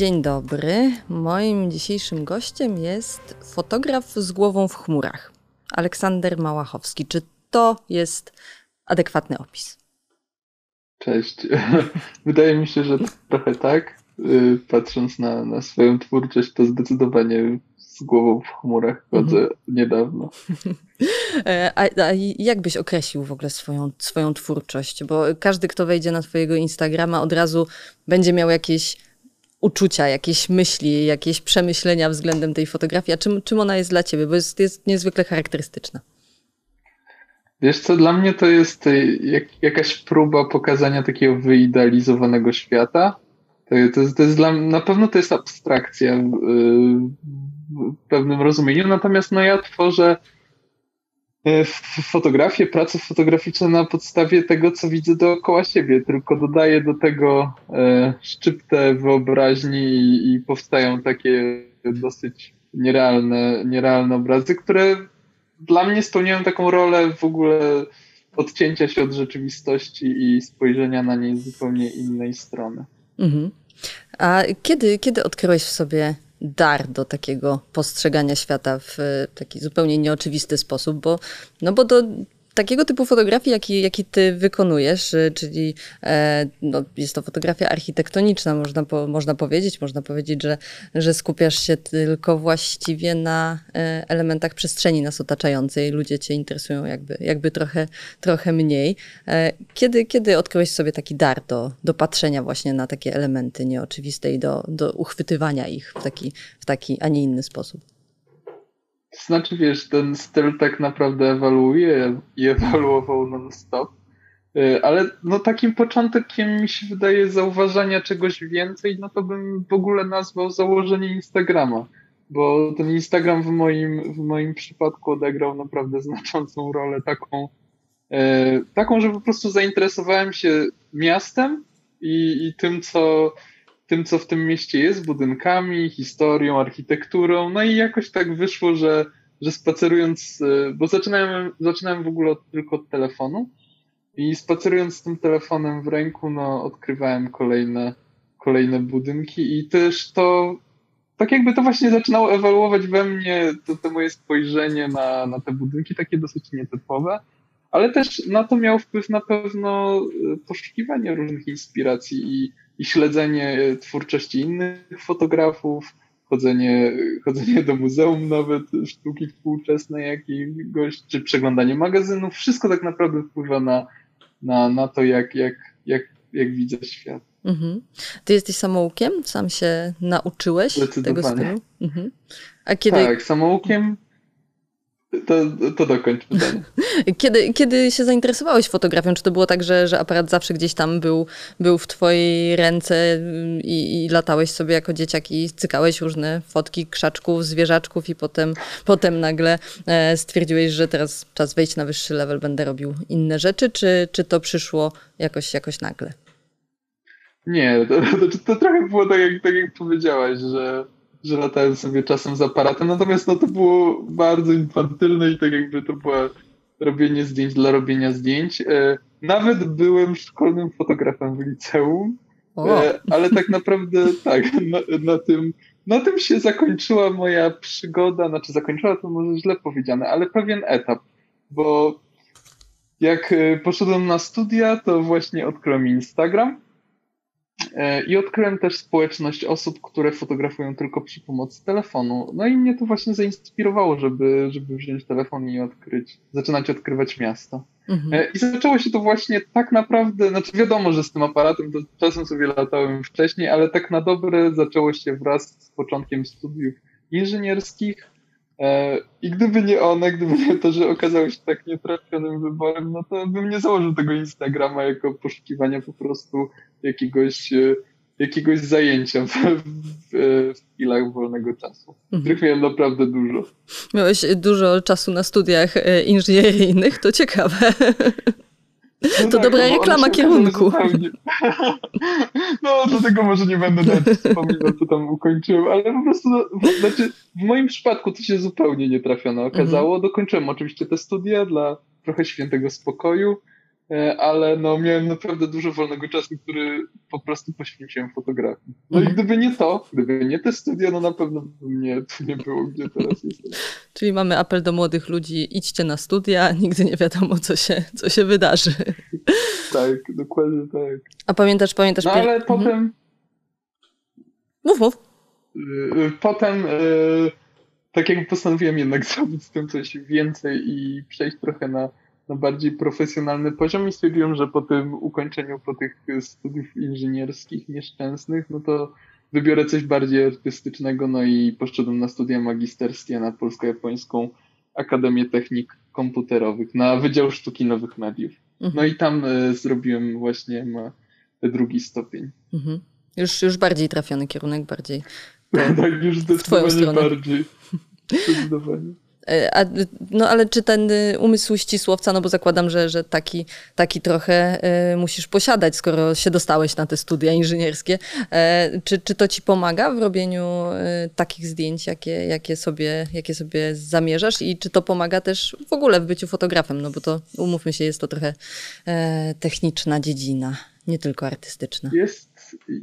Dzień dobry. Moim dzisiejszym gościem jest fotograf z głową w chmurach. Aleksander Małachowski. Czy to jest adekwatny opis? Cześć. Wydaje mi się, że trochę tak. Y, patrząc na, na swoją twórczość, to zdecydowanie z głową w chmurach chodzę mhm. niedawno. E, a, a, jak byś określił w ogóle swoją, swoją twórczość? Bo każdy, kto wejdzie na twojego Instagrama, od razu będzie miał jakieś uczucia, jakieś myśli, jakieś przemyślenia względem tej fotografii. A czym, czym ona jest dla ciebie? Bo jest, jest niezwykle charakterystyczna. Wiesz co, dla mnie to jest y, jak, jakaś próba pokazania takiego wyidealizowanego świata. To, to, jest, to jest dla na pewno to jest abstrakcja w, w pewnym rozumieniu, natomiast no ja tworzę y, fotografię, prace fotograficzne na podstawie tego, co widzę dookoła siebie, tylko dodaję do tego e, szczyptę wyobraźni i powstają takie dosyć nierealne, nierealne obrazy, które dla mnie spełniają taką rolę w ogóle odcięcia się od rzeczywistości i spojrzenia na niej z zupełnie innej strony. Mhm. A kiedy, kiedy odkryłeś w sobie dar do takiego postrzegania świata w taki zupełnie nieoczywisty sposób? Bo, no bo do takiego typu fotografii, jaki, jaki ty wykonujesz, y, czyli e, no, jest to fotografia architektoniczna, można, po, można powiedzieć. Można powiedzieć, że, że skupiasz się tylko właściwie na e, elementach przestrzeni nas otaczającej. Ludzie cię interesują jakby, jakby trochę, trochę mniej. E, kiedy, kiedy odkryłeś sobie taki dar do, do patrzenia właśnie na takie elementy nieoczywiste i do, do uchwytywania ich w taki, w taki, a nie inny sposób? Znaczy, wiesz, ten styl tak naprawdę ewoluuje i ewoluował non-stop. Y, ale no takim początkiem mi się wydaje zauważania czegoś więcej, no to bym w ogóle nazwał założenie Instagrama. Bo ten Instagram w moim, w moim przypadku odegrał naprawdę znaczącą rolę taką, e, taką, że po prostu zainteresowałem się miastem i, i tym, co, tym, co w tym mieście jest, budynkami, historią, architekturą. No i jakoś tak wyszło, że, że spacerując, e, bo zaczynałem, zaczynałem w ogóle od, tylko od telefonu. I spacerując z tym telefonem w ręku, no odkrywałem kolejne, kolejne budynki. I też to tak jakby to właśnie zaczynało ewoluować we mnie, to, to moje spojrzenie na, na te budynki, takie dosyć nietypowe, ale też na to miał wpływ na pewno e, poszukiwanie różnych inspiracji i i śledzenie twórczości innych fotografów, chodzenie, chodzenie do muzeum nawet sztuki współczesnej jakiegoś, czy przeglądanie magazynów, wszystko tak naprawdę wpływa na, na, na to, jak, jak, jak, jak widzę świat. Mhm. Ty jesteś samoukiem? Sam się nauczyłeś tego stylu? Mhm. A kiedy... Tak, samoukiem to, to dokończ pytanie. Kiedy, kiedy się zainteresowałeś fotografią? Czy to było tak, że, że aparat zawsze gdzieś tam był, był w twojej ręce i, i latałeś sobie jako dzieciak i cykałeś różne fotki krzaczków, zwierzaczków i potem, potem nagle e, stwierdziłeś, że teraz czas wejść na wyższy level, będę robił inne rzeczy, czy, czy to przyszło jakoś, jakoś nagle? Nie, to, to, to trochę było tak jak, tak, jak powiedziałaś, że że latałem sobie czasem z aparatem, natomiast no to było bardzo infantylne i tak jakby to było robienie zdjęć dla robienia zdjęć. E, nawet byłem szkolnym fotografem w liceum, e, ale tak naprawdę tak, na, na, tym, na tym się zakończyła moja przygoda, znaczy zakończyła to może źle powiedziane, ale pewien etap, bo jak e, poszedłem na studia, to właśnie odkryłem Instagram I odkryłem też społeczność osób, które fotografują tylko przy pomocy telefonu. No i mnie to właśnie zainspirowało, żeby, żeby wziąć telefon i odkryć, zaczynać odkrywać miasto. Mhm. E, I zaczęło się to właśnie tak naprawdę, znaczy wiadomo, że z tym aparatem to czasem sobie latałem wcześniej, ale tak na dobre zaczęło się wraz z początkiem studiów inżynierskich. E, I gdyby nie one, gdyby nie to, że okazało się tak nietrafionym wyborem, no to bym nie założył tego Instagrama jako poszukiwania po prostu jakiegoś, e, jakiegoś zajęcia w, w, w chwilach wolnego czasu, mhm. których miałem naprawdę dużo. Miałeś dużo czasu na studiach e, inżynieryjnych, to ciekawe. No to tak, dobra reklama kierunku. No, do tego może nie będę nawet wspominał, co tam ukończyłem, ale po prostu, no, znaczy, w moim przypadku to się zupełnie nie trafiono okazało. Mhm. Dokończyłem oczywiście te studia dla trochę świętego spokoju, ale no miałem naprawdę dużo wolnego czasu, który po prostu poświęciłem fotografii. No i mhm. gdyby nie to, gdyby nie te studia, no na pewno by mnie tu nie było, gdzie teraz jestem. Czyli mamy apel do młodych ludzi, idźcie na studia, nigdy nie wiadomo, co się, co się wydarzy. Tak, dokładnie tak. A pamiętasz, pamiętasz... No ale potem... Mhm. Mów, mów. Y, y, potem y, tak jakby postanowiłem jednak zrobić z tym coś więcej i przejść trochę na na bardziej profesjonalny poziom i stwierdziłem, że po tym ukończeniu, po tych studiów inżynierskich nieszczęsnych, no to wybiorę coś bardziej artystycznego, no i poszedłem na studia magisterskie na Polsko-Japońską Akademię Technik Komputerowych na Wydział Sztuki Nowych Mediów. Mhm. No i tam y, zrobiłem właśnie ma drugi stopień. Mhm. Już, już bardziej trafiony kierunek, bardziej. tak, już zdecydowanie bardziej. Zdecydowanie. E, a, no ale czy ten y, umysł ścisłowca, no bo zakładam, że, że taki, taki trochę y, musisz posiadać, skoro się dostałeś na te studia inżynierskie. E, czy, czy to ci pomaga w robieniu y, takich zdjęć, jakie, jakie, sobie, jakie sobie zamierzasz i czy to pomaga też w ogóle w byciu fotografem, no bo to umówmy się, jest to trochę e, techniczna dziedzina, nie tylko artystyczna. Jest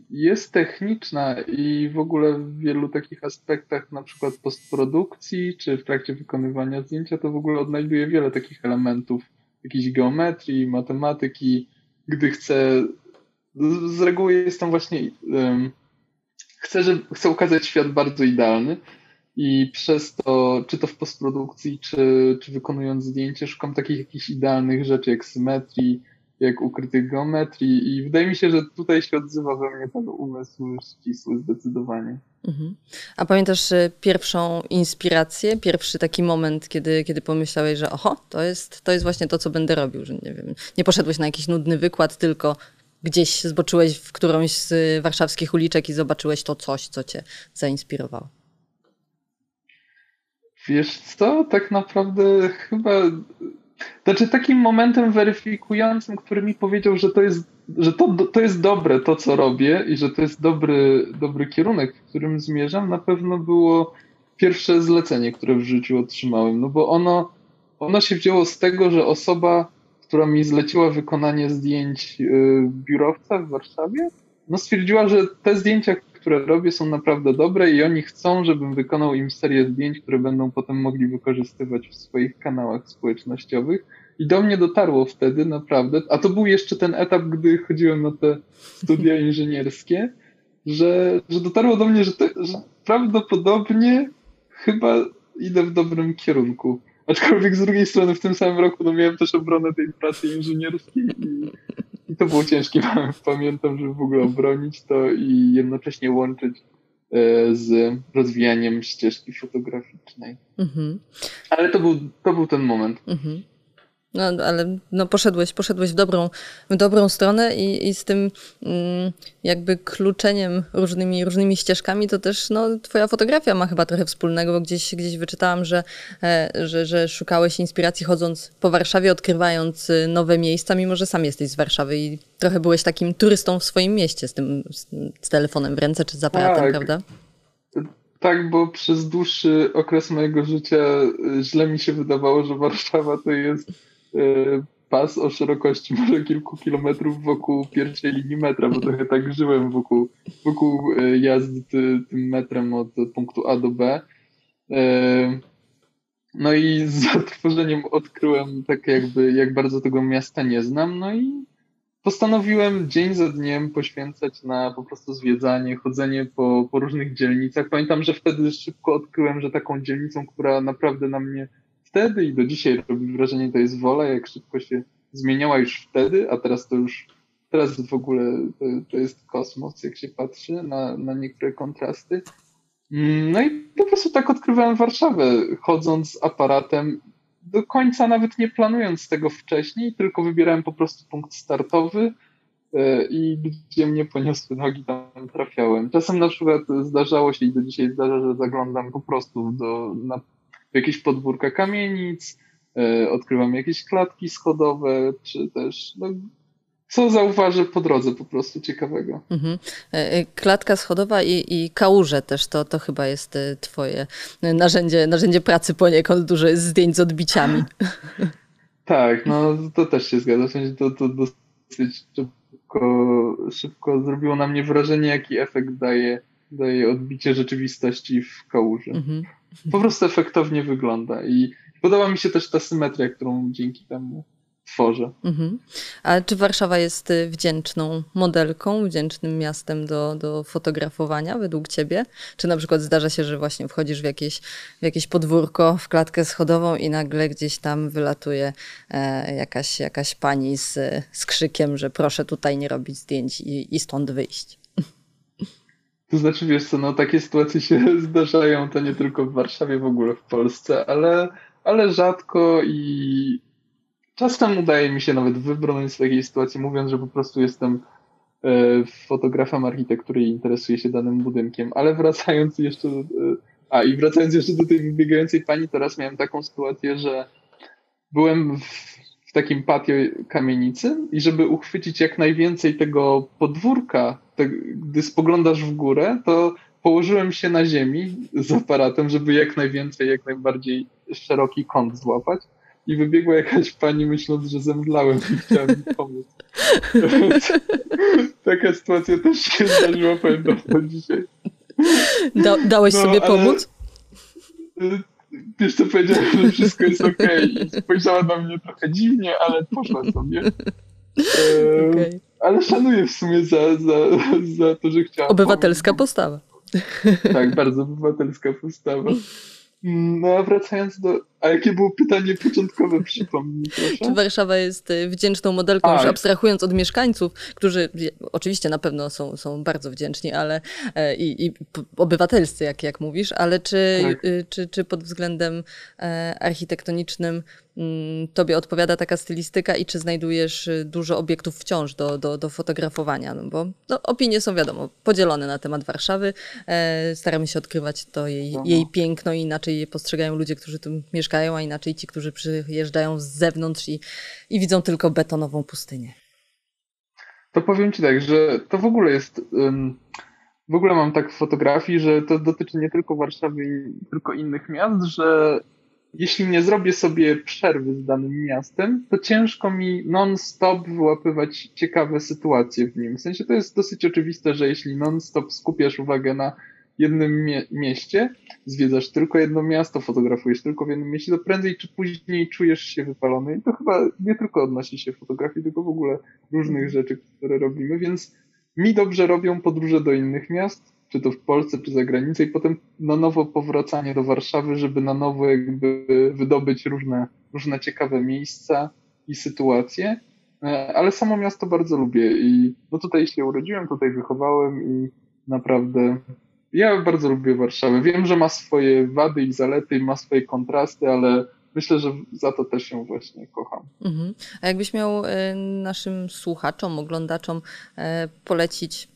jest techniczna i w ogóle w wielu takich aspektach, na przykład postprodukcji czy w trakcie wykonywania zdjęcia, to w ogóle odnajduje wiele takich elementów, jakiejś geometrii, matematyki. Gdy chcę, z reguły jestem właśnie, um, chcę, że, chcę ukazać świat bardzo idealny i przez to, czy to w postprodukcji, czy, czy wykonując zdjęcie, szukam takich jakichś idealnych rzeczy, jak symetrii, jak ukrytych geometrii i wydaje mi się, że tutaj się odzywa we mnie ten umysł ścisły zdecydowanie. Mhm. A pamiętasz e, pierwszą inspirację, pierwszy taki moment, kiedy, kiedy pomyślałeś, że oho, to jest, to jest właśnie to, co będę robił, że nie wiem, nie poszedłeś na jakiś nudny wykład, tylko gdzieś zboczyłeś w którąś z warszawskich uliczek i zobaczyłeś to coś, co cię zainspirowało. Wiesz co, tak naprawdę chyba znaczy takim momentem weryfikującym, który mi powiedział, że to jest, że to, to jest dobre to, co robię i że to jest dobry, dobry kierunek, w którym zmierzam, na pewno było pierwsze zlecenie, które w życiu otrzymałem. No bo ono, ono się wzięło z tego, że osoba, która mi zleciła wykonanie zdjęć y, biurowca w Warszawie, no stwierdziła, że te zdjęcia, które robię, są naprawdę dobre i oni chcą, żebym wykonał im serię zdjęć, które będą potem mogli wykorzystywać w swoich kanałach społecznościowych. I do mnie dotarło wtedy naprawdę, a to był jeszcze ten etap, gdy chodziłem na te studia inżynierskie, że, że dotarło do mnie, że, to, że prawdopodobnie chyba idę w dobrym kierunku. Aczkolwiek z drugiej strony w tym samym roku no, miałem też obronę tej pracy inżynierskiej i i to było ciężkie, pamiętam, żeby w ogóle obronić to i jednocześnie łączyć e, z rozwijaniem ścieżki fotograficznej. Mhm. Ale to był, to był ten moment. Mhm. No, ale no, poszedłeś, poszedłeś w dobrą, w dobrą stronę i, i z tym mm, jakby kluczeniem różnymi, różnymi ścieżkami, to też no, twoja fotografia ma chyba trochę wspólnego, bo gdzieś, gdzieś wyczytałam, że, e, że, że szukałeś inspiracji chodząc po Warszawie, odkrywając y, nowe miejsca, mimo że sam jesteś z Warszawy i trochę byłeś takim turystą w swoim mieście z tym z, z telefonem w ręce czy z aparatem, tak. prawda? Tak, bo przez dłuższy okres mojego życia y, źle mi się wydawało, że Warszawa to jest pas o szerokości może kilku kilometrów wokół pierwszej linii metra, bo trochę tak żyłem wokół, wokół e, jazdy ty, tym metrem od punktu A do B. E, no i z otworzeniem odkryłem tak jakby, jak bardzo tego miasta nie znam, no i postanowiłem dzień za dniem poświęcać na po prostu zwiedzanie, chodzenie po, po różnych dzielnicach. Pamiętam, że wtedy szybko odkryłem, że taką dzielnicą, która naprawdę na mnie wtedy i do dzisiaj robi wrażenie, to jest wola, jak szybko się zmieniała już wtedy, a teraz to już, teraz w ogóle to, to jest kosmos, jak się patrzy na, na niektóre kontrasty. Mm, no i po prostu tak odkrywałem Warszawę, chodząc aparatem, do końca nawet nie planując tego wcześniej, tylko wybierałem po prostu punkt startowy e, i gdzie mnie poniosły nogi, tam trafiałem. Czasem na przykład zdarzało się i do dzisiaj zdarza, że zaglądam po prostu do, na jakieś podwórka kamienic, e, odkrywam jakieś klatki schodowe, czy też no, co zauważę po drodze po prostu ciekawego. Mhm. E, e, klatka schodowa i, i kałuże też, to, to chyba jest twoje narzędzie, narzędzie pracy poniekąd, dużo jest zdjęć z odbiciami. Tak, no to też się zgadza. W sensie to, to dosyć szybko, szybko zrobiło na mnie wrażenie, jaki efekt daje, daje odbicie rzeczywistości w kałuży. Mhm. Po prostu efektownie wygląda i podoba mi się też ta symetria, którą dzięki temu tworzę. Mhm. A czy Warszawa jest y, wdzięczną modelką, wdzięcznym miastem do, do fotografowania według ciebie? Czy na przykład zdarza się, że właśnie wchodzisz w jakieś, w jakieś podwórko, w klatkę schodową i nagle gdzieś tam wylatuje e, jakaś, jakaś pani z, z krzykiem, że proszę tutaj nie robić zdjęć i, i stąd wyjść? To znaczy, wiesz co, no takie sytuacje się zdarzają, to nie tylko w Warszawie, w ogóle w Polsce, ale, ale rzadko i Czasem udaje mi się nawet wybrnąć z takiej sytuacji, mówiąc, że po prostu jestem e, fotografem architektury i interesuję się danym budynkiem, ale wracając jeszcze, e, a i wracając jeszcze do tej wybiegającej pani, teraz miałem taką sytuację, że byłem w, w takim patio kamienicy i żeby uchwycić jak najwięcej tego podwórka, te, gdy spoglądasz w górę, to położyłem się na ziemi z aparatem, żeby jak najwięcej, jak najbardziej szeroki kąt złapać i wybiegła jakaś pani myśląc, że zemdlałem i chciała mi pomóc. Taka sytuacja też się zdarzyła, pamiętam to dzisiaj. Da, dałeś no, sobie pomóc? Y, wiesz co, powiedziałem, że wszystko jest okej okay. spojrzała na mnie trochę dziwnie, ale poszła sobie. E, okay. Ale szanuję w sumie za, za, za to, że chciała Obywatelska pomóc. postawa. Tak, bardzo obywatelska postawa. No a wracając do. A jakie było pytanie początkowe? Przypomnij, proszę. Czy Warszawa jest y, wdzięczną modelką, już abstrahując od mieszkańców, którzy oczywiście na pewno są, są bardzo wdzięczni, ale e, i, i obywatelscy, jak, jak mówisz, ale czy, tak. Y, czy, czy pod względem e, architektonicznym Mm, tobie odpowiada taka stylistyka i czy znajdujesz y, dużo obiektów wciąż do, do, do fotografowania? No bo no, opinie są wiadomo, podzielone na temat Warszawy. E, staramy się odkrywać to jej, jej piękno i inaczej je postrzegają ludzie, którzy tu mieszkają, a inaczej ci, którzy przyjeżdżają z zewnątrz i, i widzą tylko betonową pustynię. To powiem ci tak, że to w ogóle jest. Um, w ogóle mam tak w fotografii, że to dotyczy nie tylko Warszawy, tylko innych miast, że jeśli nie zrobię sobie przerwy z danym miastem, to ciężko mi non-stop wyłapywać ciekawe sytuacje w nim. W sensie to jest dosyć oczywiste, że jeśli non-stop skupiasz uwagę na jednym mie mieście, zwiedzasz tylko jedno miasto, fotografujesz tylko w jednym mieście, to prędzej czy później czujesz się wypalony. I to chyba nie tylko odnosi się fotografii, tylko w ogóle różnych rzeczy, które robimy, więc mi dobrze robią podróże do innych miast, czy to w Polsce, czy za granicą i potem na nowo powracanie do Warszawy, żeby na nowo jakby wydobyć różne, różne ciekawe miejsca i sytuacje. E, ale samo miasto bardzo lubię i no tutaj się urodziłem, tutaj wychowałem i naprawdę ja bardzo lubię Warszawę. Wiem, że ma swoje wady i zalety, ma swoje kontrasty, ale myślę, że za to też ją właśnie kocham. Mhm. A jakbyś miał e, naszym słuchaczom, oglądaczom e, polecić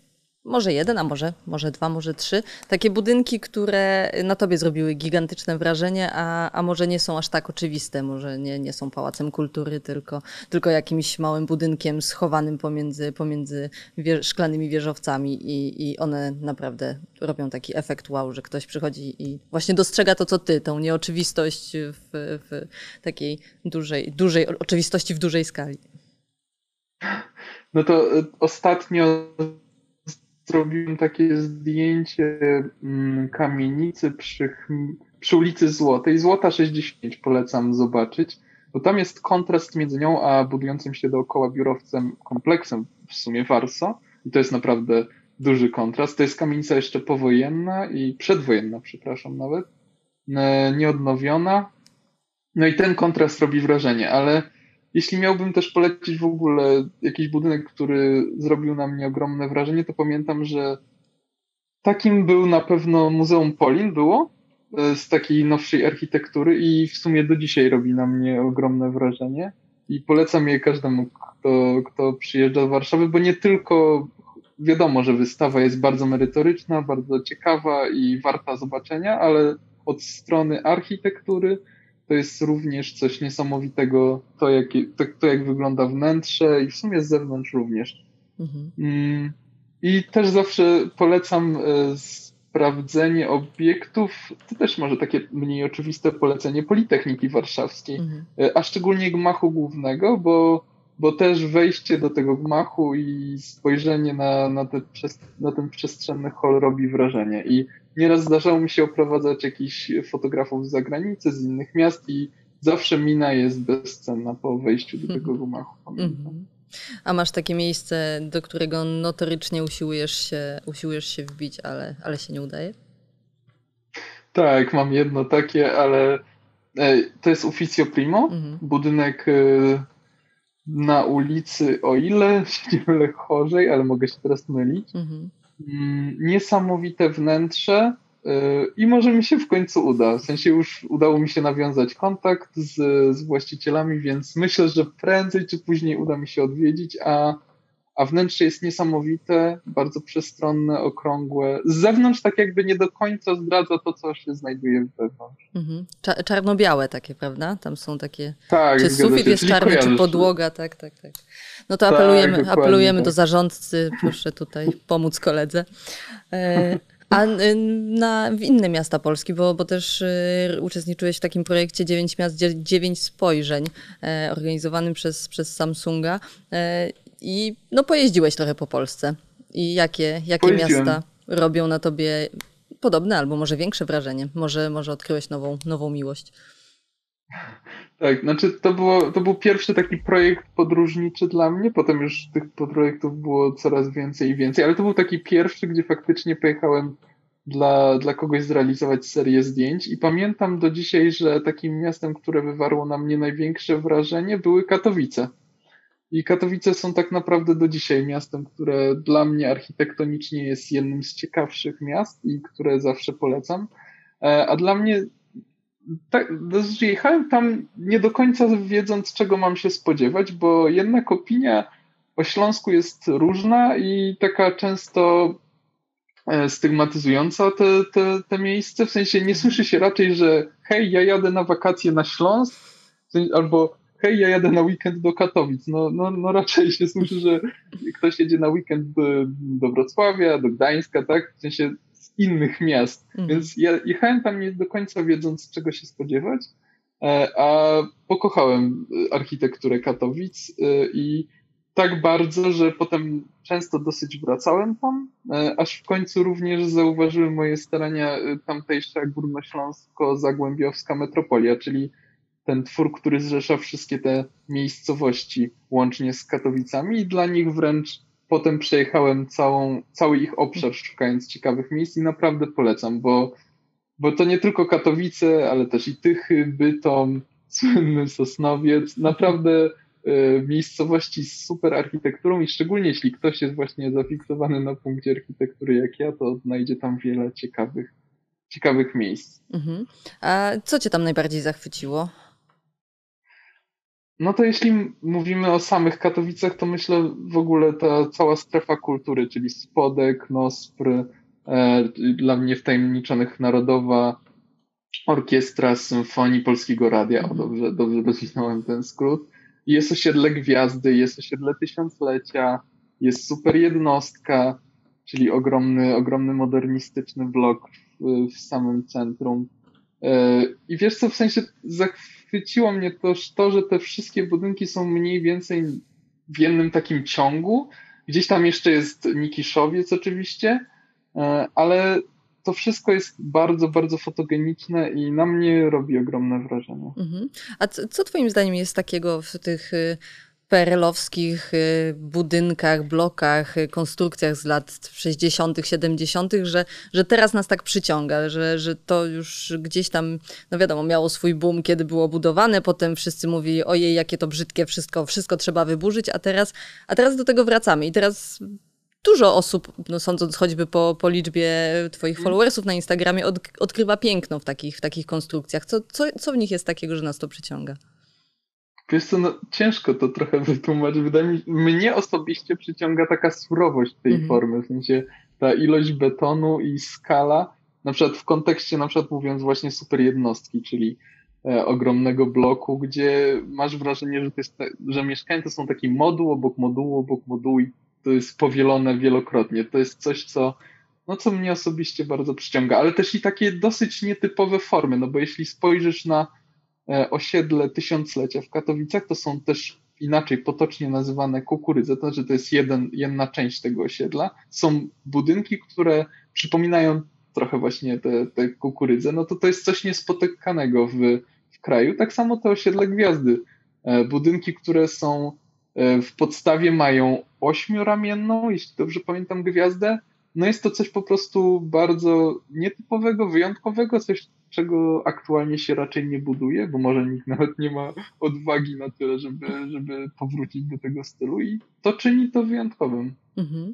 może jeden, a może, może dwa, może trzy, takie budynki, które na tobie zrobiły gigantyczne wrażenie, a, a może nie są aż tak oczywiste, może nie, nie są pałacem kultury, tylko, tylko jakimś małym budynkiem schowanym pomiędzy, pomiędzy szklanymi wieżowcami i, i one naprawdę robią taki efekt wow, że ktoś przychodzi i właśnie dostrzega to, co ty, tą nieoczywistość w, w takiej dużej, dużej oczywistości w dużej skali. No to ostatnio zrobiłem takie zdjęcie mm, kamienicy przy, przy ulicy Złotej. Złota 65 polecam zobaczyć, bo tam jest kontrast między nią a budującym się dookoła biurowcem kompleksem, w sumie Warso. I to jest naprawdę duży kontrast. To jest kamienica jeszcze powojenna i przedwojenna, przepraszam nawet, e, nieodnowiona. No i ten kontrast robi wrażenie, ale jeśli miałbym też polecić w ogóle jakiś budynek, który zrobił na mnie ogromne wrażenie, to pamiętam, że takim był na pewno Muzeum Polin, było e, z takiej nowszej architektury i w sumie do dzisiaj robi na mnie ogromne wrażenie. I polecam je każdemu, kto, kto przyjeżdża do Warszawy, bo nie tylko wiadomo, że wystawa jest bardzo merytoryczna, bardzo ciekawa i warta zobaczenia, ale od strony architektury to jest również coś niesamowitego, to jak, to, to jak wygląda wnętrze i w sumie z zewnątrz również. Mhm. Mm, I też zawsze polecam e, sprawdzenie obiektów, to też może takie mniej oczywiste polecenie Politechniki Warszawskiej, mhm. E, a szczególnie gmachu głównego, bo, bo też wejście do tego gmachu i spojrzenie na, na, te, na ten przestrzenny hol robi wrażenie. I nieraz zdarzało mi się oprowadzać jakichś fotografów z zagranicy, z innych miast i zawsze mina jest bezcenna po wejściu do tego mhm. gmachu. Mhm. A masz takie miejsce, do którego notorycznie usiłujesz się, usiłujesz się wbić, ale, ale się nie udaje? Tak, mam jedno takie, ale e, to jest Ufficio Primo, mhm. budynek e, na ulicy, o ile się nie mylę chorzej, ale mogę się teraz mylić. Mhm. Mm, niesamowite wnętrze, i może mi się w końcu uda. W sensie już udało mi się nawiązać kontakt z, z właścicielami, więc myślę, że prędzej czy później uda mi się odwiedzić, a, a wnętrze jest niesamowite, bardzo przestronne, okrągłe. Z zewnątrz tak jakby nie do końca zdradza to, co się znajduje wewnątrz. Mhm. Czarno-białe takie, prawda? Tam są takie... Tak, Czy sufit jest czarny, czy podłoga, tak, tak, tak. No to tak, apelujemy, apelujemy tak. do zarządcy, proszę tutaj pomóc koledze. E, a na, w inne miasta Polski, bo, bo też y, uczestniczyłeś w takim projekcie 9 miast, 9 spojrzeń e, organizowanym przez, przez Samsunga e, i no pojeździłeś trochę po Polsce. I jakie, jakie miasta robią na tobie podobne albo może większe wrażenie? Może, może odkryłeś nową, nową miłość? Tak, znaczy to, było, to był pierwszy taki projekt podróżniczy dla mnie, potem już tych projektów było coraz więcej i więcej, ale to był taki pierwszy, gdzie faktycznie pojechałem dla, dla kogoś zrealizować serię zdjęć i pamiętam do dzisiaj, że takim miastem, które wywarło na mnie największe wrażenie były Katowice. I Katowice są tak naprawdę do dzisiaj miastem, które dla mnie architektonicznie jest jednym z ciekawszych miast i które zawsze polecam. E, a dla mnie tak, jechałem tam nie do końca wiedząc, czego mam się spodziewać, bo jednak opinia o Śląsku jest różna i taka często e, stygmatyzująca te, te, te miejsce. W sensie nie słyszy się raczej, że hej, ja jadę na wakacje na Śląsk, albo hej, ja jadę na weekend do Katowic. No, no, no raczej się słyszy, że ktoś jedzie na weekend do, do Wrocławia, do Gdańska, tak? W sensie innych miast. Mm. Więc ja jechałem tam nie do końca wiedząc, czego się spodziewać, e, a pokochałem architekturę Katowic e, i tak bardzo, że potem często dosyć wracałem tam, e, aż w końcu również zauważyły moje starania tamtejsza górnośląsko-zagłębiowska metropolia, czyli ten twór, który zrzesza wszystkie te miejscowości łącznie z Katowicami i dla nich wręcz potem przejechałem całą, cały ich obszar szukając ciekawych miejsc i naprawdę polecam, bo, bo to nie tylko Katowice, ale też i Tychy, Bytom, słynny Sosnowiec, naprawdę y, miejscowości z super architekturą i szczególnie jeśli ktoś jest właśnie zafiksowany na punkcie architektury jak ja, to znajdzie tam wiele ciekawych, ciekawych miejsc. Mhm. A co cię tam najbardziej zachwyciło? No to jeśli mówimy o samych Katowicach, to myślę w ogóle ta cała strefa kultury, czyli Spodek, Nospr, e, dla mnie wtajemniczonych Narodowa Orkiestra Symfonii Polskiego Radia, o dobrze, dobrze rozwinąłem ten skrót. Jest osiedle Gwiazdy, jest osiedle Tysiąclecia, jest super jednostka, czyli ogromny, ogromny modernistyczny blok w, w samym centrum. E, I wiesz co, w sensie zachwyciło mnie też to, że te wszystkie budynki są mniej więcej w jednym takim ciągu. Gdzieś tam jeszcze jest Nikiszowiec oczywiście, e, ale to wszystko jest bardzo, bardzo fotogeniczne i na mnie robi ogromne wrażenie. Mhm. A co, co Twoim zdaniem jest takiego w tych y, perelowskich y, budynkach, blokach, y, konstrukcjach z lat 60., 70., że, że teraz nas tak przyciąga, że, że to już gdzieś tam, no wiadomo, miało swój boom, kiedy było budowane, potem wszyscy mówili, ojej, jakie to brzydkie, wszystko, wszystko trzeba wyburzyć, a teraz, a teraz do tego wracamy i teraz dużo osób, no sądząc choćby po, po liczbie twoich mhm. followersów na Instagramie, od, odkrywa piękno w takich, w takich konstrukcjach. Co, co, co w nich jest takiego, że nas to przyciąga? Wiesz co, no, ciężko to trochę wytłumaczyć. Wydaje mi mnie osobiście przyciąga taka surowość tej mhm. formy, w sensie ta ilość betonu i skala, na przykład w kontekście, na przykład mówiąc właśnie super jednostki, czyli e, ogromnego bloku, gdzie masz wrażenie, że, to jest, że mieszkania to są taki moduł obok modułu obok modułu i to jest powielone wielokrotnie. To jest coś, co no co mnie osobiście bardzo przyciąga, ale też i takie dosyć nietypowe formy, no bo jeśli spojrzysz na osiedle tysiąclecia w Katowicach, to są też inaczej potocznie nazywane kukurydze, to znaczy to jest jeden, jedna część tego osiedla. Są budynki, które przypominają trochę właśnie te, te kukurydze, no to to jest coś niespotykanego w, w kraju. Tak samo te osiedle gwiazdy. E, budynki, które są e, w podstawie mają ośmioramienną, jeśli dobrze pamiętam, gwiazdę. No jest to coś po prostu bardzo nietypowego, wyjątkowego, coś, czego aktualnie się raczej nie buduje, bo może nikt nawet nie ma odwagi na tyle, żeby, żeby powrócić do tego stylu i to czyni to wyjątkowym. Mhm.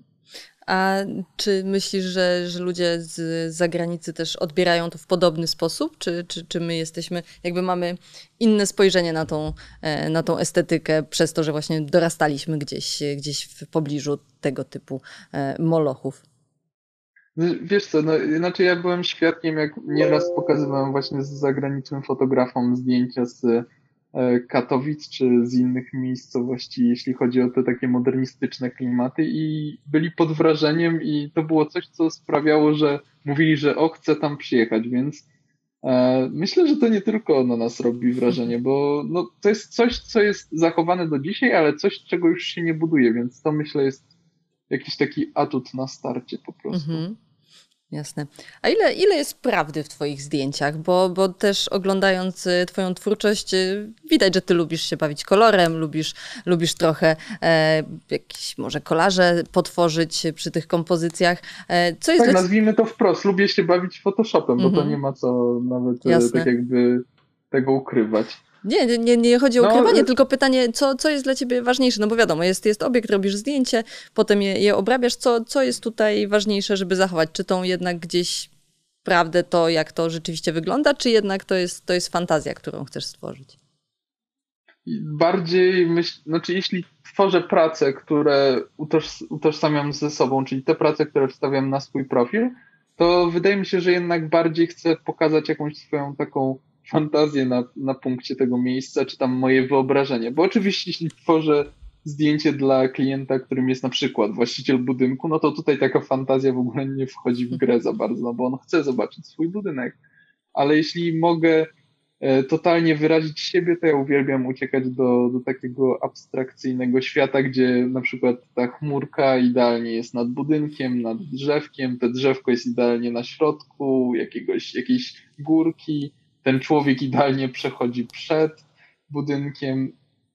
A czy myślisz, że, że ludzie z zagranicy też odbierają to w podobny sposób? Czy, czy, czy my jesteśmy, jakby mamy inne spojrzenie na tą, e, na tą estetykę przez to, że właśnie dorastaliśmy gdzieś, gdzieś w pobliżu tego typu e, molochów? Wiesz co, no, znaczy ja byłem świadkiem, jak nieraz pokazywałem właśnie z zagranicznym fotografom zdjęcia z e, Katowic czy z innych miejscowości, jeśli chodzi o te takie modernistyczne klimaty i byli pod wrażeniem i to było coś, co sprawiało, że mówili, że o, chcę tam przyjechać, więc e, myślę, że to nie tylko na nas robi wrażenie, bo no, to jest coś, co jest zachowane do dzisiaj, ale coś, czego już się nie buduje, więc to myślę jest jakiś taki atut na starcie po prostu. Mhm. Jasne. A ile, ile jest prawdy w Twoich zdjęciach? Bo, bo też oglądając y, Twoją twórczość, y, widać, że Ty lubisz się bawić kolorem, lubisz, lubisz trochę e, jakieś może kolaże potworzyć przy tych kompozycjach. E, co jest tak, dla... nazwijmy to wprost. Lubię się bawić Photoshopem, mm -hmm. bo to mhm. nie ma co nawet e, Jasne. tak jakby tego ukrywać. Nie, nie, nie chodzi o no, ukrywanie, tylko pytanie, co, co jest dla ciebie ważniejsze? No bo wiadomo, jest, jest obiekt, robisz zdjęcie, potem je, je obrabiasz. Co, co jest tutaj ważniejsze, żeby zachować? Czy tą jednak gdzieś prawdę, to jak to rzeczywiście wygląda, czy jednak to jest, to jest fantazja, którą chcesz stworzyć? Bardziej myśl, znaczy jeśli tworzę prace, które utoż, utożsamiam ze sobą, czyli te prace, które wstawiam na swój profil, to wydaje mi się, że jednak bardziej chcę pokazać jakąś swoją taką fantazję na, na punkcie tego miejsca, czy tam moje wyobrażenie. Bo oczywiście, jeśli tworzę zdjęcie dla klienta, którym jest na przykład właściciel budynku, no to tutaj taka fantazja w ogóle nie wchodzi w grę za bardzo, no bo on chce zobaczyć swój budynek. Ale jeśli mogę e, totalnie wyrazić siebie, to ja uwielbiam uciekać do, do takiego abstrakcyjnego świata, gdzie na przykład ta chmurka idealnie jest nad budynkiem, nad drzewkiem, te drzewko jest idealnie na środku, jakiegoś, jakiejś górki, ten człowiek idealnie przechodzi przed budynkiem.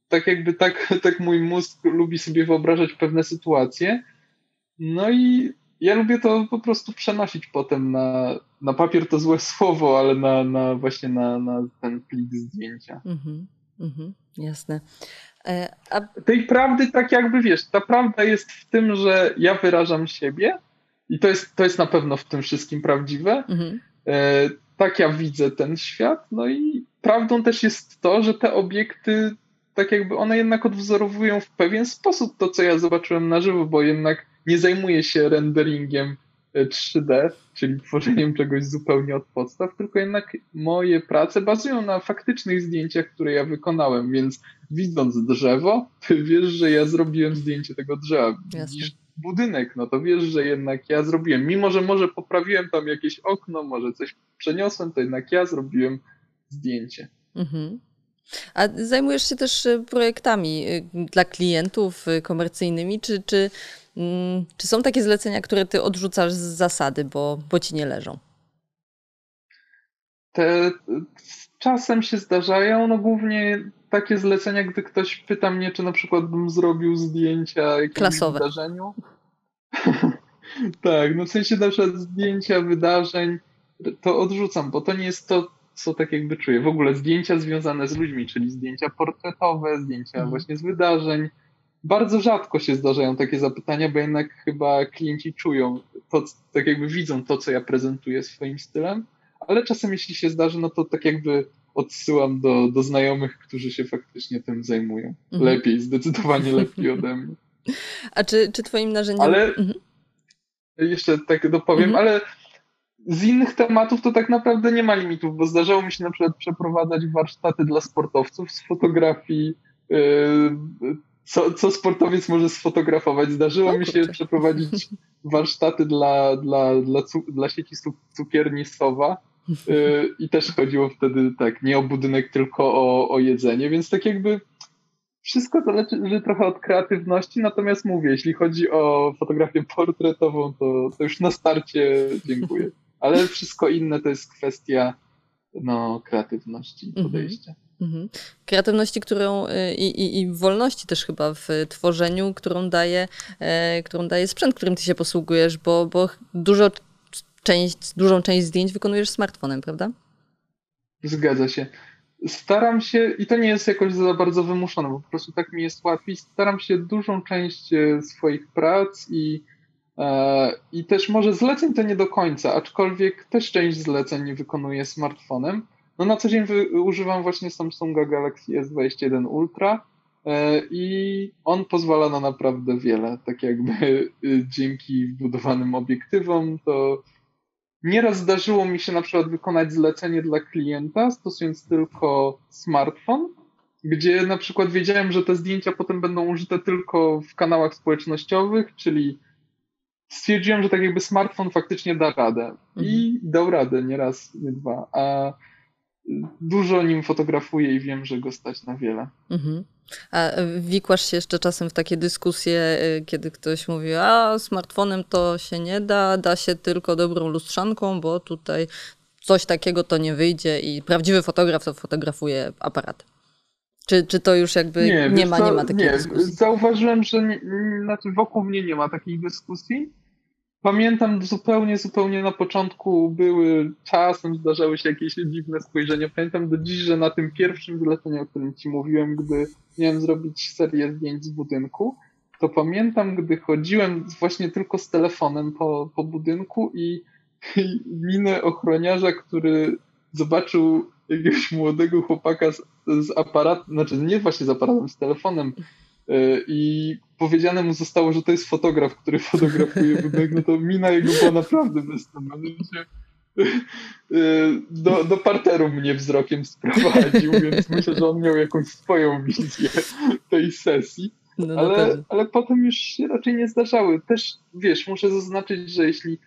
Tak jakby tak, tak mój mózg lubi sobie wyobrażać pewne sytuacje. No i ja lubię to po prostu przenosić potem na, na papier to złe słowo, ale na, na właśnie na, na ten plik zdjęcia. Mhm, mhm, jasne. E, a... Tej prawdy tak jakby wiesz, ta prawda jest w tym, że ja wyrażam siebie i to jest, to jest na pewno w tym wszystkim prawdziwe. Mhm. E, tak ja widzę ten świat. No i prawdą też jest to, że te obiekty, tak jakby one jednak odwzorowują w pewien sposób to, co ja zobaczyłem na żywo, bo jednak nie zajmuję się renderingiem 3D, e, czyli tworzeniem czegoś zupełnie od podstaw, tylko jednak moje prace bazują na faktycznych zdjęciach, które ja wykonałem, więc widząc drzewo, ty wiesz, że ja zrobiłem zdjęcie tego drzewa. Widzisz budynek, no to wiesz, że jednak ja zrobiłem. Mimo, że może poprawiłem tam jakieś okno, może coś przeniosłem, to jednak ja zrobiłem zdjęcie. Mhm. A zajmujesz się też y, projektami y, dla klientów y, komercyjnymi, czy, czy, mm, czy są takie zlecenia, które ty odrzucasz z zasady, bo, bo ci nie leżą? Te czasem się zdarzają, no głównie takie zlecenia, gdy ktoś pyta mnie, czy na przykład bym zrobił zdjęcia Klasowe. wydarzeniu. tak, no w sensie na przykład zdjęcia wydarzeń, to odrzucam, bo to nie jest to, co tak jakby czuję. W ogóle zdjęcia związane z ludźmi, czyli zdjęcia portretowe, zdjęcia mhm. właśnie z wydarzeń. Bardzo rzadko się zdarzają takie zapytania, bo jednak chyba klienci czują, to, tak jakby widzą to, co ja prezentuję swoim stylem, ale czasem jeśli się zdarzy, no to tak jakby odsyłam do, do znajomych, którzy się faktycznie tym zajmują. Mhm. Lepiej, zdecydowanie lepiej ode mnie. A czy, czy twoim narzędziem... Ale mhm. jeszcze tak dopowiem, mhm. ale z innych tematów to tak naprawdę nie ma limitów, bo zdarzało mi się na przykład przeprowadzać warsztaty dla sportowców z fotografii yy, co, co sportowiec może sfotografować. Zdarzyło no, mi się przeprowadzić warsztaty dla, dla, dla, dla sieci cukierni Sowa i też chodziło wtedy tak, nie o budynek, tylko o, o jedzenie, więc tak jakby wszystko zależy trochę od kreatywności, natomiast mówię, jeśli chodzi o fotografię portretową, to, to już na starcie dziękuję. Ale wszystko inne to jest kwestia no, kreatywności i mhm. podejścia. Mhm. Kreatywności, którą y, i, i, i, wolności też chyba w tworzeniu, którą daje, e, którą daje sprzęt, którym ty się posługujesz, bo, bo dużo część, dużą część zdjęć wykonujesz smartfonem, prawda? Zgadza się. Staram się, i to nie jest jakoś za bardzo wymuszone, bo po prostu tak mi jest łatwiej, staram się dużą część e, swoich prac i, e, i też może zleceń to nie do końca, aczkolwiek też część zleceń wykonuję smartfonem. No na co dzień używam właśnie Samsunga Galaxy S21 Ultra e, i on pozwala na naprawdę wiele. Tak jakby e, dzięki wbudowanym obiektywom to nieraz zdarzyło mi się na przykład wykonać zlecenie dla klienta stosując tylko smartfon, gdzie na przykład wiedziałem, że te zdjęcia potem będą użyte tylko w kanałach społecznościowych, czyli stwierdziłem, że tak jakby smartfon faktycznie da radę. I mhm. dał radę, nie raz, nie dwa. A dużo nim fotografuję i wiem, że go stać na wiele. Mhm. A wikłasz się jeszcze czasem w takie dyskusje, y, kiedy ktoś mówi, a smartfonem to się nie da, da się tylko dobrą lustrzanką, bo tutaj coś takiego to nie wyjdzie i prawdziwy fotograf to fotografuje aparat. Czy, czy to już jakby nie, nie ma, nie ma takiej nie, dyskusji? Zauważyłem, że nie, znaczy wokół mnie nie ma takiej dyskusji. Pamiętam zupełnie, zupełnie na początku były, czasem zdarzały się jakieś dziwne spojrzenia. Pamiętam do dziś, że na tym pierwszym zleceniu, o którym ci mówiłem, gdy miałem zrobić serię zdjęć z budynku, to pamiętam, gdy chodziłem właśnie tylko z telefonem po, po budynku i, i minę ochroniarza, który zobaczył jakiegoś młodego chłopaka z, z aparatem, znaczy nie właśnie z aparatem, z telefonem y, i powiedziane mu zostało, że to jest fotograf, który fotografuje budynek, no to mina jego była naprawdę bezcenna. Do, do parteru mnie wzrokiem sprowadził, więc myślę, że on miał jakąś swoją wizję tej sesji. No, ale, ale potem już się raczej nie zdarzały. Też, wiesz, muszę zaznaczyć, że jeśli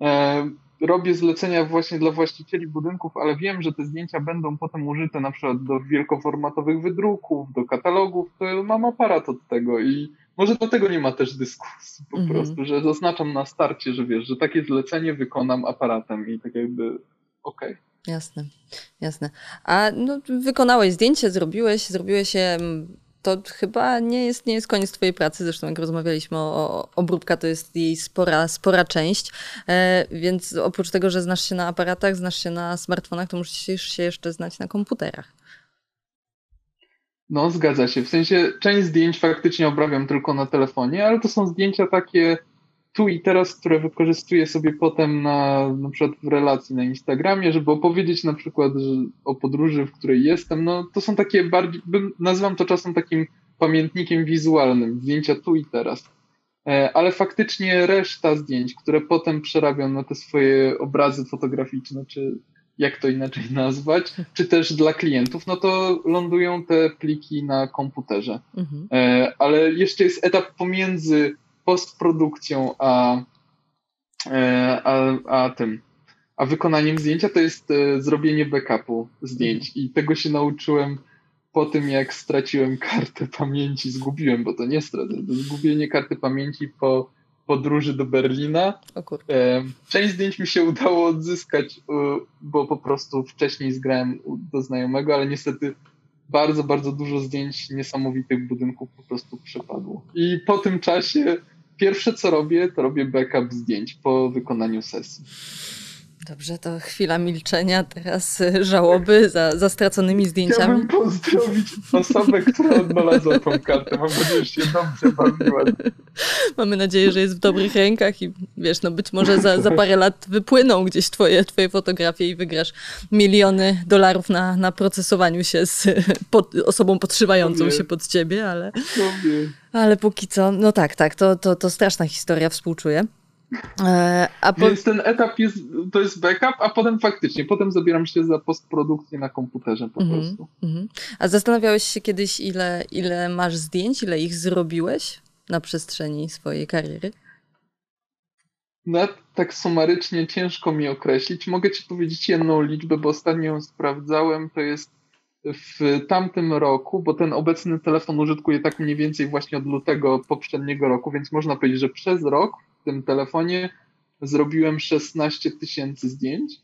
e, robię zlecenia właśnie dla właścicieli budynków, ale wiem, że te zdjęcia będą potem użyte na przykład do wielkoformatowych wydruków, do katalogów, to mam aparat od tego i może dlatego nie ma też dyskusji po mhm. prostu, że zaznaczam na starcie, że wiesz, że takie zlecenie wykonam aparatem i tak jakby okej. Okay. Jasne, jasne. A no, wykonałeś zdjęcie, zrobiłeś, zrobiłeś je to chyba nie jest, nie jest koniec twojej pracy. Zresztą jak rozmawialiśmy o, o obróbka, to jest jej spora, spora część. E, więc oprócz tego, że znasz się na aparatach, znasz się na smartfonach, to musisz się jeszcze znać na komputerach. No, zgadza się. W sensie część zdjęć faktycznie obrabiam tylko na telefonie, ale to są zdjęcia takie tu i teraz, które wykorzystuję sobie potem na, na przykład w relacji na Instagramie, żeby opowiedzieć na przykład o podróży, w której jestem. No, to są takie bardziej, bym, nazywam to czasem takim pamiętnikiem wizualnym, zdjęcia tu i teraz. E, ale faktycznie reszta zdjęć, które potem przerabiam na te swoje obrazy fotograficzne, czy jak to inaczej nazwać, czy też dla klientów, no to lądują te pliki na komputerze. Mhm. E, ale jeszcze jest etap pomiędzy postprodukcją a, e, a, a tym, a wykonaniem zdjęcia to jest e, zrobienie backupu zdjęć. I tego się nauczyłem po tym, jak straciłem kartę pamięci, zgubiłem, bo to nie stracę, to zgubienie karty pamięci po podróży do Berlina. E, część zdjęć mi się udało odzyskać, bo po prostu wcześniej zgrałem do znajomego, ale niestety bardzo, bardzo dużo zdjęć niesamowitych budynków po prostu przepadło. I po tym czasie pierwsze co robię, to robię backup zdjęć po wykonaniu sesji. Dobrze, to chwila milczenia, teraz y, żałoby za, za straconymi zdjęciami. Chciałbym pozdrowić osobę, która odnalazła tą kartę. Mam nadzieję, że się dobrze bawiła. Mamy nadzieję, że jest w dobrych rękach i wiesz, no być może za, za parę lat wypłyną gdzieś twoje, twoje fotografie i wygrasz miliony dolarów na, na procesowaniu się z pod, osobą podszywającą się pod ciebie, ale, ale póki co, no tak, tak, to, to, to straszna historia, współczuję. E, po... Więc ten etap jest, to jest backup, a potem faktycznie, potem zabieram się za postprodukcję na komputerze po mm -hmm, prostu. Mm -hmm. A zastanawiałeś się kiedyś, ile, ile masz zdjęć, ile ich zrobiłeś na przestrzeni swojej kariery? No, tak sumarycznie ciężko mi określić. Mogę ci powiedzieć jedną liczbę, bo ostatnio ją sprawdzałem. To jest w tamtym roku, bo ten obecny telefon użytkuję tak mniej więcej właśnie od lutego poprzedniego roku, więc można powiedzieć, że przez rok w tym telefonie zrobiłem 16 tysięcy zdjęć.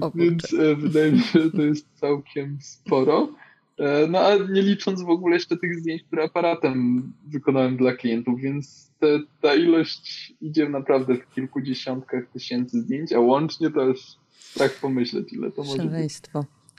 O, więc e, wydaje mi się, że to jest całkiem sporo. E, no a nie licząc w ogóle jeszcze tych zdjęć, które aparatem wykonałem dla klientów, więc te, ta ilość idzie naprawdę w kilkudziesiątkach tysięcy zdjęć, a łącznie to już strach pomyśleć, ile to może być.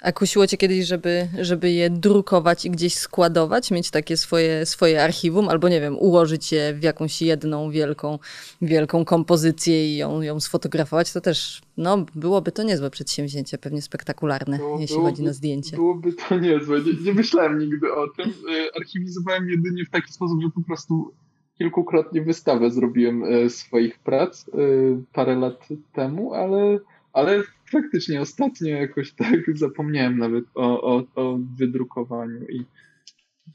A kusiło cię kiedyś, żeby, żeby je drukować i gdzieś składować, mieć takie swoje, swoje archiwum, albo nie wiem, ułożyć je w jakąś jedną wielką, wielką kompozycję i ją, ją sfotografować, to też no, byłoby to niezłe przedsięwzięcie, pewnie spektakularne, no, jeśli byłoby, chodzi na zdjęcie. Byłoby to niezłe. Nie, nie myślałem nigdy o tym. E, archiwizowałem jedynie w taki sposób, że po prostu kilkukrotnie wystawę zrobiłem e, swoich prac e, parę lat temu, ale ale faktycznie ostatnio jakoś tak zapomniałem nawet o, o, o wydrukowaniu i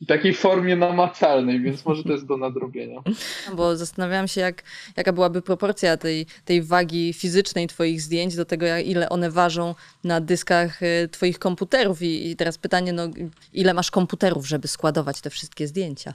takiej formie namacalnej, więc może to jest do nadrobienia. Bo zastanawiałam się, jak, jaka byłaby proporcja tej, tej wagi fizycznej Twoich zdjęć do tego, ile one ważą na dyskach y, Twoich komputerów. I, i teraz pytanie, no, ile masz komputerów, żeby składować te wszystkie zdjęcia?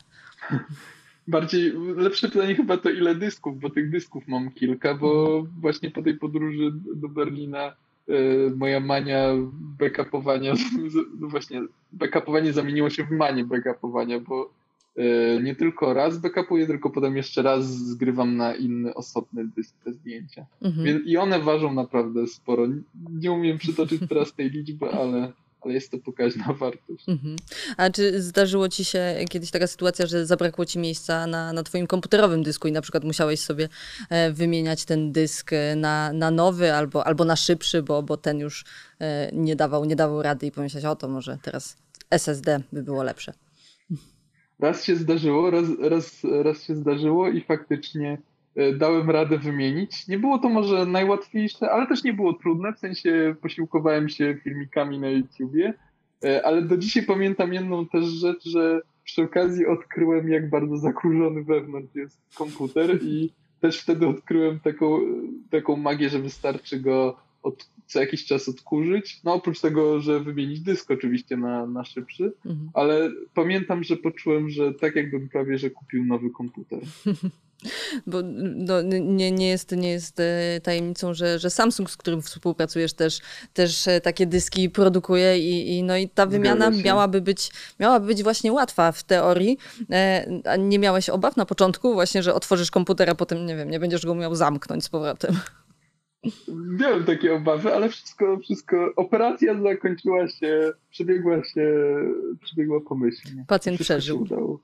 Bardziej, lepsze pytanie chyba to ile dysków, bo tych dysków mam kilka, bo właśnie po tej podróży do Berlina e, moja mania backupowania, no właśnie backupowanie zamieniło się w manię backupowania, bo e, nie tylko raz backupuję, tylko potem jeszcze raz zgrywam na inny osobny dysk te zdjęcia. Mhm. I one ważą naprawdę sporo. Nie umiem przytoczyć teraz tej liczby, ale ale jest to pokaźna wartość. Mhm. A czy zdarzyło ci się kiedyś taka sytuacja, że zabrakło ci miejsca na, na twoim komputerowym dysku i na przykład musiałeś sobie e, wymieniać ten dysk e, na, na nowy albo, albo na szybszy, bo, bo ten już e, nie dawał, nie dawał rady i pomyślałeś, o to może teraz SSD by było lepsze. Raz się zdarzyło, raz, raz, raz się zdarzyło i faktycznie dałem radę wymienić. Nie było to może najłatwiejsze, ale też nie było trudne, w sensie posiłkowałem się filmikami na YouTubie, e, ale do dzisiaj pamiętam jedną też rzecz, że przy okazji odkryłem, jak bardzo zakurzony wewnątrz jest komputer i też wtedy odkryłem taką, taką magię, że wystarczy go od, co jakiś czas odkurzyć. No oprócz tego, że wymienić dysk oczywiście na, na szybszy, mhm. ale pamiętam, że poczułem, że tak jakbym prawie, że kupił nowy komputer. Bo no, nie, nie, jest, nie jest e, tajemnicą, że, że Samsung, z którym współpracujesz, też, też e, takie dyski produkuje i, i, no i ta wymiana miałaby być, miałaby być właśnie łatwa w teorii. E, a nie miałeś obaw na początku właśnie, że otworzysz komputer, a potem, nie wiem, nie będziesz go miał zamknąć z powrotem? Miałem takie obawy, ale wszystko, wszystko, operacja zakończyła się, przebiegła się, przebiegła pomyślnie. Pacjent wszystko przeżył.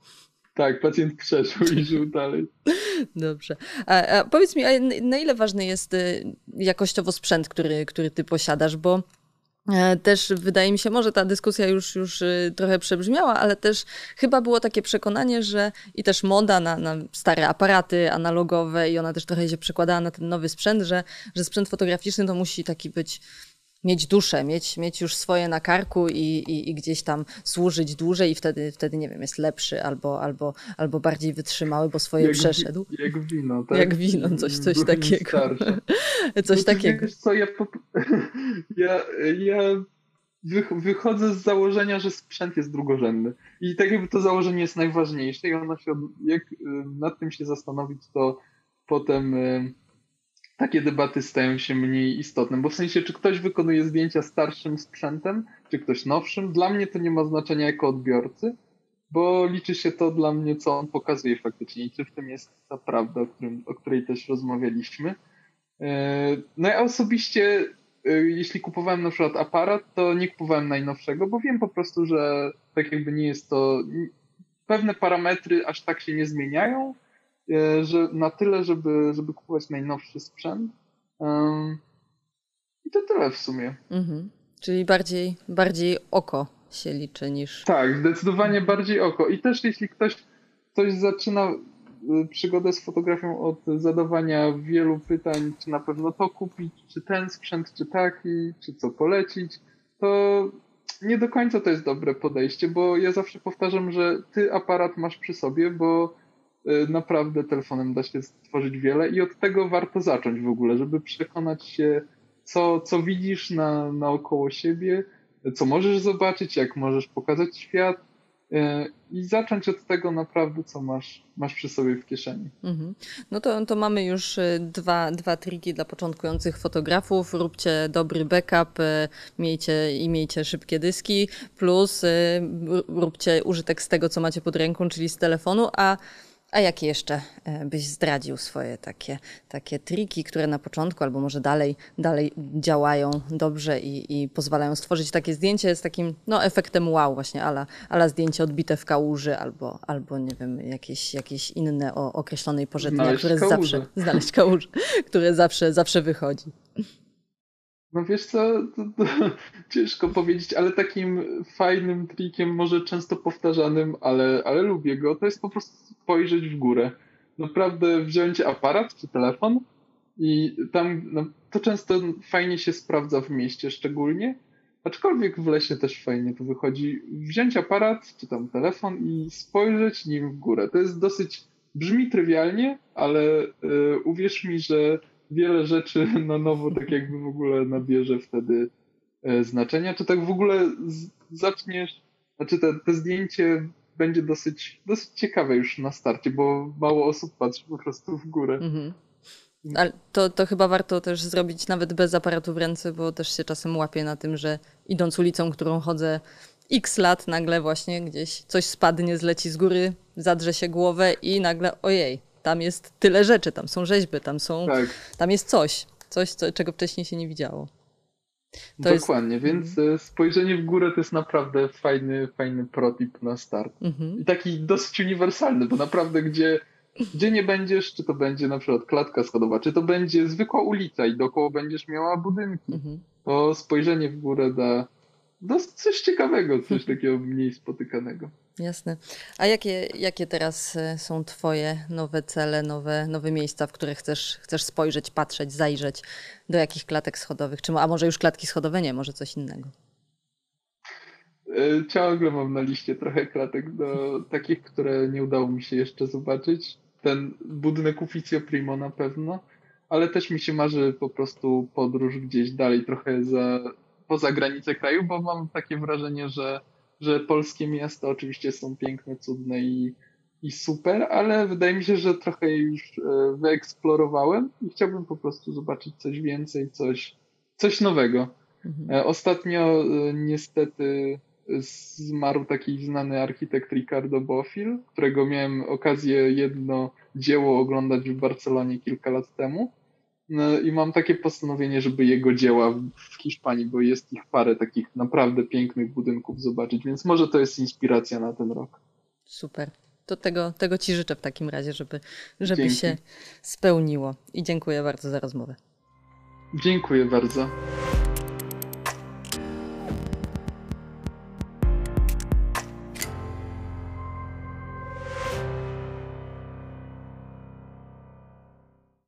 Tak, pacjent przeżył i żył dalej. Dobrze. A, a powiedz mi, a na ile ważny jest y, jakościowo sprzęt, który, który ty posiadasz, bo też wydaje mi się, może ta dyskusja już, już y, trochę przebrzmiała, ale też chyba było takie przekonanie, że i też moda na, na stare aparaty analogowe i ona też trochę się przekładała na ten nowy sprzęt, że, że sprzęt fotograficzny to musi taki być mieć duszę, mieć, mieć już swoje na karku i, i, i, gdzieś tam służyć dłużej i wtedy, wtedy, nie wiem, jest lepszy albo, albo, albo bardziej wytrzymały, bo swoje jak przeszedł. Wi, jak wino, tak? Jak wino, coś, coś takiego. coś no, takiego. Wiesz co, ja, ja, ja wychodzę z założenia, że sprzęt jest drugorzędny. I tak jakby to założenie jest najważniejsze i ono się, jak y, nad tym się zastanowić, to potem y, takie debaty stają się mniej istotne, bo w sensie, czy ktoś wykonuje zdjęcia starszym sprzętem, czy ktoś nowszym, dla mnie to nie ma znaczenia jako odbiorcy, bo liczy się to dla mnie, co on pokazuje faktycznie i czy w tym jest ta prawda, o, którym, o której też rozmawialiśmy. E, no ja osobiście, e, jeśli kupowałem na przykład aparat, to nie kupowałem najnowszego, bo wiem po prostu, że tak jakby nie jest to, pewne parametry aż tak się nie zmieniają, że na tyle, żeby, żeby kupować najnowszy sprzęt. I to tyle w sumie. Mhm. Czyli bardziej, bardziej oko się liczy niż. Tak, zdecydowanie bardziej oko. I też jeśli ktoś coś zaczyna, y, przygodę z fotografią od zadawania wielu pytań, czy na pewno to kupić, czy ten sprzęt, czy taki, czy co polecić, to nie do końca to jest dobre podejście, bo ja zawsze powtarzam, że ty aparat masz przy sobie, bo naprawdę telefonem da się stworzyć wiele i od tego warto zacząć w ogóle, żeby przekonać się, co, co widzisz na, naokoło siebie, co możesz zobaczyć, jak możesz pokazać świat, E, i zacząć od tego naprawdę, co masz, masz przy sobie w kieszeni. Mhm. No to, to mamy już e, dwa, dwa triki dla początkujących fotografów. Róbcie dobry backup, miejcie i miejcie szybkie dyski, plus róbcie użytek z tego, co macie pod ręką, czyli z telefonu, a a jakie jeszcze e, byś zdradził swoje takie, takie triki, które na początku albo może dalej, dalej działają dobrze i, i pozwalają stworzyć takie zdjęcie z takim no, efektem wow właśnie, ala, ala zdjęcie odbite w kałuży albo, albo nie wiem, jakieś, jakieś inne o określonej porze dnia, które zawsze, znaleźć kałuży, które zawsze, zawsze wychodzi. No wiesz co, to, to, ciężko powiedzieć, ale takim fajnym trikiem, może często powtarzanym, ale, ale lubię go, to jest po prostu spojrzeć w górę. Naprawdę wziąć aparat czy telefon i tam no, to często fajnie się sprawdza w mieście szczególnie, aczkolwiek w lesie też fajnie to wychodzi. Wziąć aparat czy tam telefon i spojrzeć nim w górę. To jest dosyć, brzmi trywialnie, ale y, uwierz mi, że wiele rzeczy na nowo tak jakby w ogóle nabierze wtedy e, znaczenia, czy tak w ogóle zaczniesz, znaczy te, te zdjęcie będzie dosyć, dosyć ciekawe już na starcie, bo mało osób patrzy po prostu w górę. Mhm. Ale to, to chyba warto też zrobić nawet bez aparatu w ręce, bo też się czasem łapię na tym, że idąc ulicą, którą chodzę x lat, nagle właśnie gdzieś coś spadnie, zleci z góry, zadrze się głowę i nagle ojej, tam jest tyle rzeczy, tam są rzeźby, tam są, tak. tam jest coś, coś, co, czego wcześniej się nie widziało. To Dokładnie, jest... więc mhm. e, spojrzenie w górę to jest naprawdę fajny, fajny protip na start. Mhm. I taki dosyć uniwersalny, bo naprawdę gdzie, gdzie nie będziesz, czy to będzie na przykład klatka schodowa, czy to będzie zwykła ulica i dookoła będziesz miała budynki, mhm. to spojrzenie w górę da, da coś ciekawego, coś takiego mniej spotykanego. Jasne. A jakie, jakie teraz e, są Twoje nowe cele, nowe, nowe miejsca, w które chcesz, chcesz spojrzeć, patrzeć, zajrzeć? Do jakich klatek schodowych? Czy, a może już klatki schodowe nie, może coś innego? E, ciągle mam na liście trochę klatek do takich, które nie udało mi się jeszcze zobaczyć. Ten budynek Ufficio Primo na pewno, ale też mi się marzy po prostu podróż gdzieś dalej, trochę za, poza granicę kraju, bo mam takie wrażenie, że że polskie miasta oczywiście są piękne, cudne i, i super, ale wydaje mi się, że trochę je już e, wyeksplorowałem i chciałbym po prostu zobaczyć coś więcej, coś, coś nowego. Mhm. E, ostatnio e, niestety zmarł taki znany architekt Ricardo Bofill, którego miałem okazję jedno dzieło oglądać w Barcelonie kilka lat temu. No i mam takie postanowienie, żeby jego dzieła w Hiszpanii, bo jest ich parę takich naprawdę pięknych budynków zobaczyć, więc może to jest inspiracja na ten rok. Super. To tego, tego Ci życzę w takim razie, żeby, żeby się spełniło. I dziękuję bardzo za rozmowę. Dziękuję bardzo.